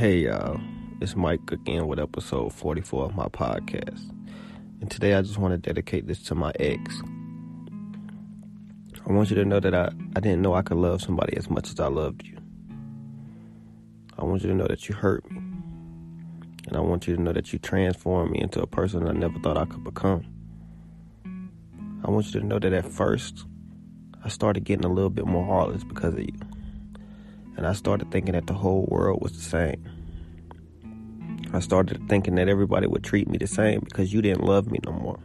Hey y'all, it's Mike again with episode 44 of my podcast. And today I just want to dedicate this to my ex. I want you to know that I, I didn't know I could love somebody as much as I loved you. I want you to know that you hurt me. And I want you to know that you transformed me into a person I never thought I could become. I want you to know that at first, I started getting a little bit more heartless because of you. And I started thinking that the whole world was the same. I started thinking that everybody would treat me the same because you didn't love me no more.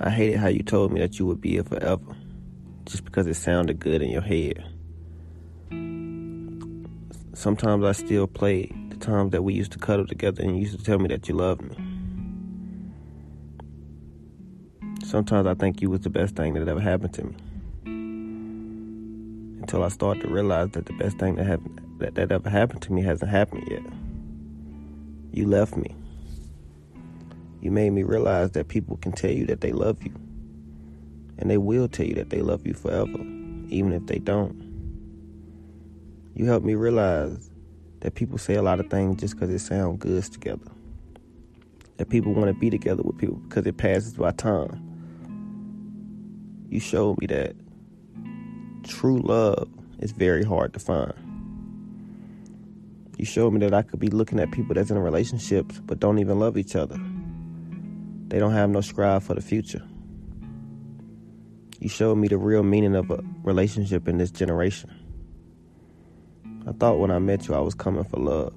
I hated how you told me that you would be here forever just because it sounded good in your head. Sometimes I still play the times that we used to cuddle together and you used to tell me that you loved me. Sometimes I think you was the best thing that ever happened to me. Until I start to realize that the best thing that happened that, that ever happened to me hasn't happened yet. You left me. You made me realize that people can tell you that they love you. And they will tell you that they love you forever, even if they don't. You helped me realize that people say a lot of things just because it sounds good together. That people want to be together with people because it passes by time. You showed me that true love is very hard to find. You showed me that I could be looking at people that's in relationships but don't even love each other. They don't have no scribe for the future. You showed me the real meaning of a relationship in this generation. I thought when I met you, I was coming for love.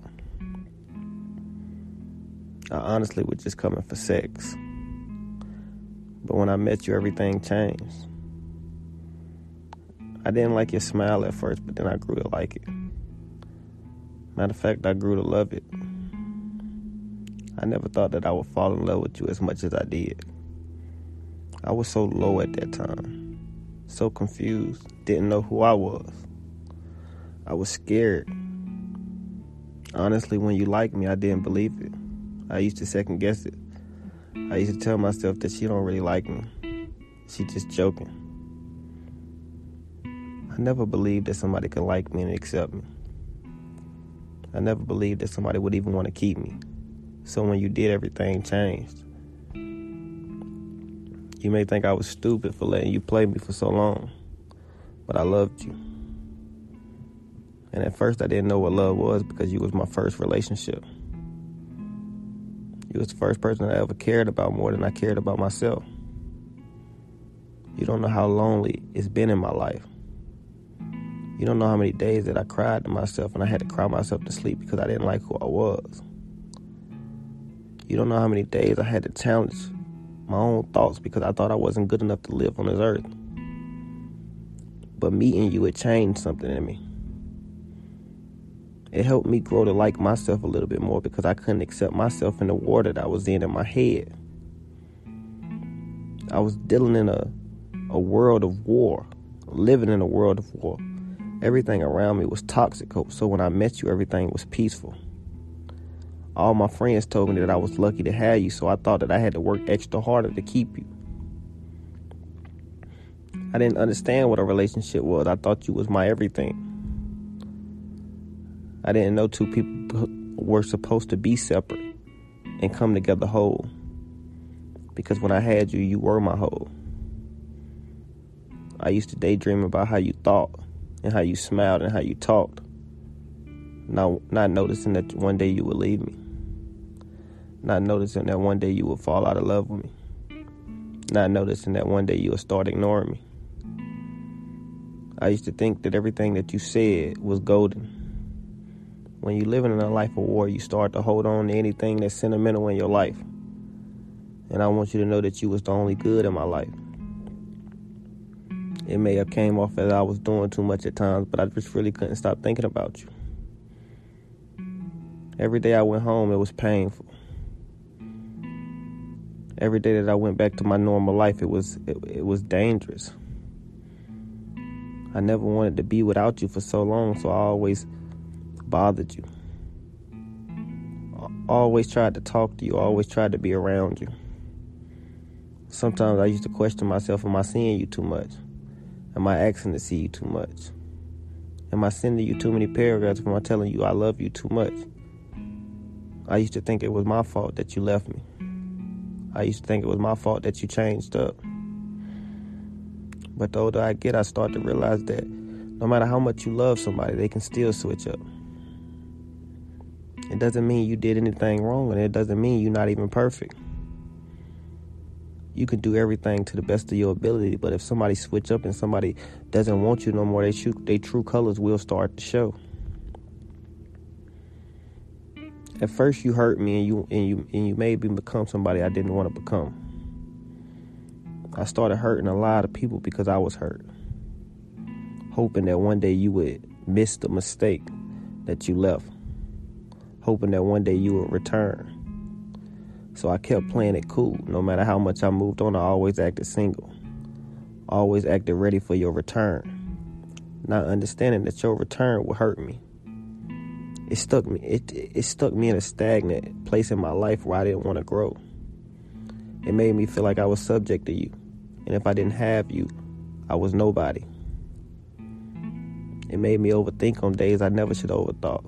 I honestly was just coming for sex. But when I met you, everything changed. I didn't like your smile at first, but then I grew to like it. Matter of fact, I grew to love it. I never thought that I would fall in love with you as much as I did. I was so low at that time, so confused, didn't know who I was. I was scared. Honestly, when you liked me, I didn't believe it. I used to second guess it. I used to tell myself that she don't really like me. She just joking. I never believed that somebody could like me and accept me. I never believed that somebody would even want to keep me. So when you did, everything changed. You may think I was stupid for letting you play me for so long, but I loved you. And at first, I didn't know what love was because you was my first relationship. You was the first person I ever cared about more than I cared about myself. You don't know how lonely it's been in my life. You don't know how many days that I cried to myself and I had to cry myself to sleep because I didn't like who I was. You don't know how many days I had to challenge my own thoughts because I thought I wasn't good enough to live on this earth. But meeting you, it changed something in me it helped me grow to like myself a little bit more because I couldn't accept myself in the war that I was in in my head. I was dealing in a a world of war, living in a world of war. Mm-hmm. Everything around me was toxic. So when I met you, everything was peaceful. All my friends told me that I was lucky to have you, so I thought that I had to work extra harder to keep you. I didn't understand what a relationship was. I thought you was my everything. I didn't know two people were supposed to be separate and come together whole. Because when I had you, you were my whole. I used to daydream about how you thought and how you smiled and how you talked. Not, not noticing that one day you would leave me. Not noticing that one day you would fall out of love with me. Not noticing that one day you would start ignoring me. I used to think that everything that you said was golden when you're living in a life of war, you start to hold on to anything that's sentimental in your life. And I want you to know that you was the only good in my life. It may have came off as I was doing too much at times, but I just really couldn't stop thinking about you. Every day I went home, it was painful. Every day that I went back to my normal life, it was it, it was dangerous. I never wanted to be without you for so long, so I always bothered you. I always tried to talk to you, always tried to be around you. Sometimes I used to question myself, am I seeing you too much? Am I asking to see you too much? Am I sending you too many paragraphs? Am I telling you I love you too much? I used to think it was my fault that you left me. I used to think it was my fault that you changed up. But the older I get, I start to realize that no matter how much you love somebody, they can still switch up. It doesn't mean you did anything wrong, and it doesn't mean you're not even perfect. You can do everything to the best of your ability, but if somebody switch up and somebody doesn't want you no more, they, shoot, true colors will start to show. At first, you hurt me, and you and you and you made me become somebody I didn't want to become. I started hurting a lot of people because I was hurt, hoping that one day you would miss the mistake that you left, hoping that one day you would return. So I kept playing it cool. No matter how much I moved on, I always acted single, always acted ready for your return, not understanding that your return would hurt me it stuck me it it stuck me in a stagnant place in my life where I didn't want to grow. It made me feel like I was subject to you. And if I didn't have you, I was nobody. It made me overthink on days I never should have overthought.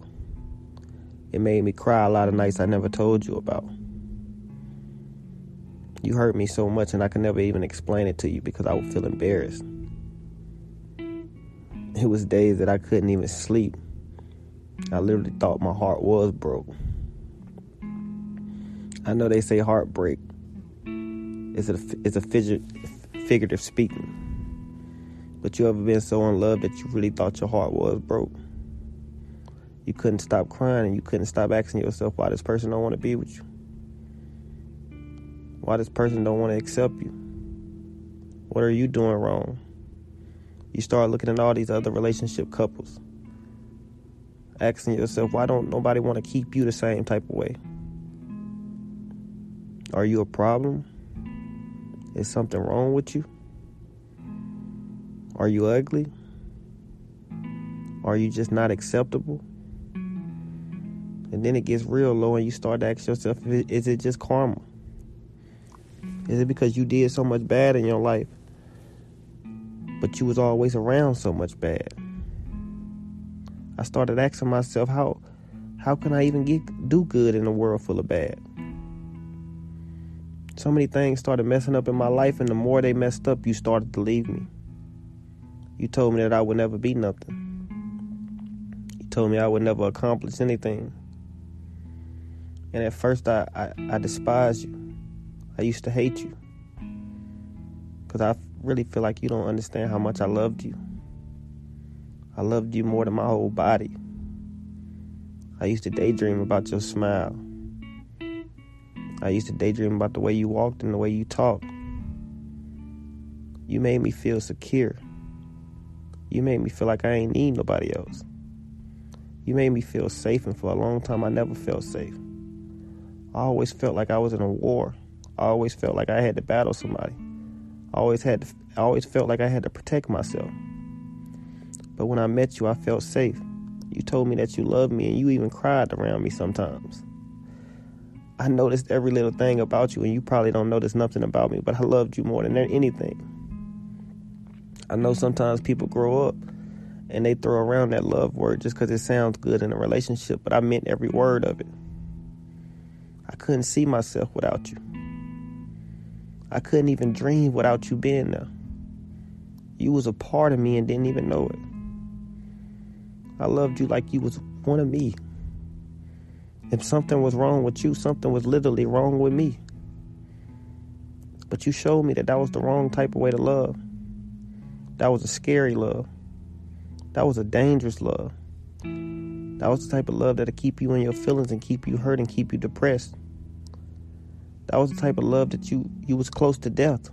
It made me cry a lot of nights I never told you about. You hurt me so much and I could never even explain it to you because I would feel embarrassed. It was days that I couldn't even sleep I literally thought my heart was broke. I know they say heartbreak is a is a figure, figurative speaking. But you ever been so in love that you really thought your heart was broke? You couldn't stop crying and you couldn't stop asking yourself why this person don't want to be with you. Why this person don't want to accept you. What are you doing wrong? You start looking at all these other relationship couples asking yourself, why don't nobody want to keep you the same type of way? Are you a problem? Is something wrong with you? Are you ugly? Are you just not acceptable? And then it gets real low, and you start to ask yourself, is it just karma? Is it because you did so much bad in your life, but you was always around so much bad? I started asking myself how how can I even get do good in a world full of bad? So many things started messing up in my life, and the more they messed up, you started to leave me. You told me that I would never be nothing. You told me I would never accomplish anything. And at first, I, I, I despised you. I used to hate you. Because I really feel like you don't understand how much I loved you. I loved you more than my whole body. I used to daydream about your smile. I used to daydream about the way you walked and the way you talked. You made me feel secure. You made me feel like I ain't need nobody else. You made me feel safe, and for a long time, I never felt safe. I always felt like I was in a war. I always felt like I had to battle somebody. I always had to, I always felt like I had to protect myself. But when I met you, I felt safe. You told me that you loved me and you even cried around me sometimes. I noticed every little thing about you, and you probably don't notice nothing about me, but I loved you more than anything. I know sometimes people grow up and they throw around that love word just because it sounds good in a relationship, but I meant every word of it. I couldn't see myself without you. I couldn't even dream without you being there. You was a part of me and didn't even know it. I loved you like you was one of me. If something was wrong with you, something was literally wrong with me. But you showed me that that was the wrong type of way to love. That was a scary love. That was a dangerous love. That was the type of love that'll keep you in your feelings and keep you hurt and keep you depressed. That was the type of love that you you was close to death.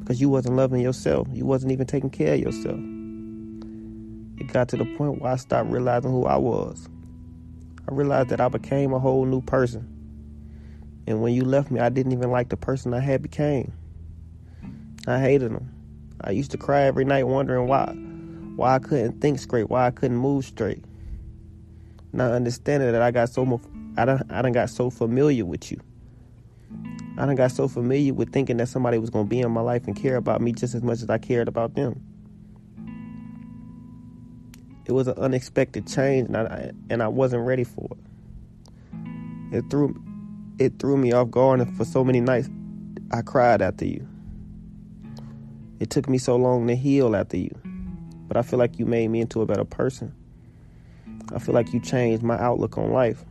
Because you wasn't loving yourself. You wasn't even taking care of yourself. It got to the point where I stopped realizing who I was. I realized that I became a whole new person. And when you left me, I didn't even like the person I had became. I hated him. I used to cry every night wondering why why I couldn't think straight, why I couldn't move straight. Not understanding that I got so much I done, I done got so familiar with you. I done got so familiar with thinking that somebody was gonna be in my life and care about me just as much as I cared about them. It was an unexpected change and I and I wasn't ready for it. It threw it threw me off guard and for so many nights I cried after you. It took me so long to heal after you. But I feel like you made me into a better person. I feel like you changed my outlook on life.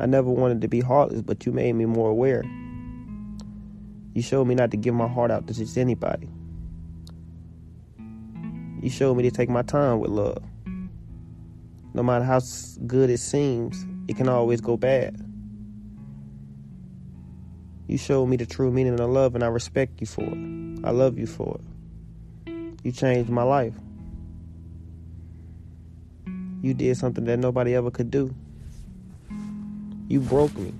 I never wanted to be heartless, but you made me more aware. You showed me not to give my heart out to just anybody. You showed me to take my time with love. No matter how good it seems, it can always go bad. You showed me the true meaning of love, and I respect you for it. I love you for it. You changed my life. You did something that nobody ever could do. You broke me.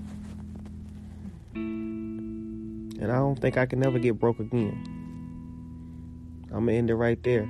And I don't think I can never get broke again. I'm going to end it right there.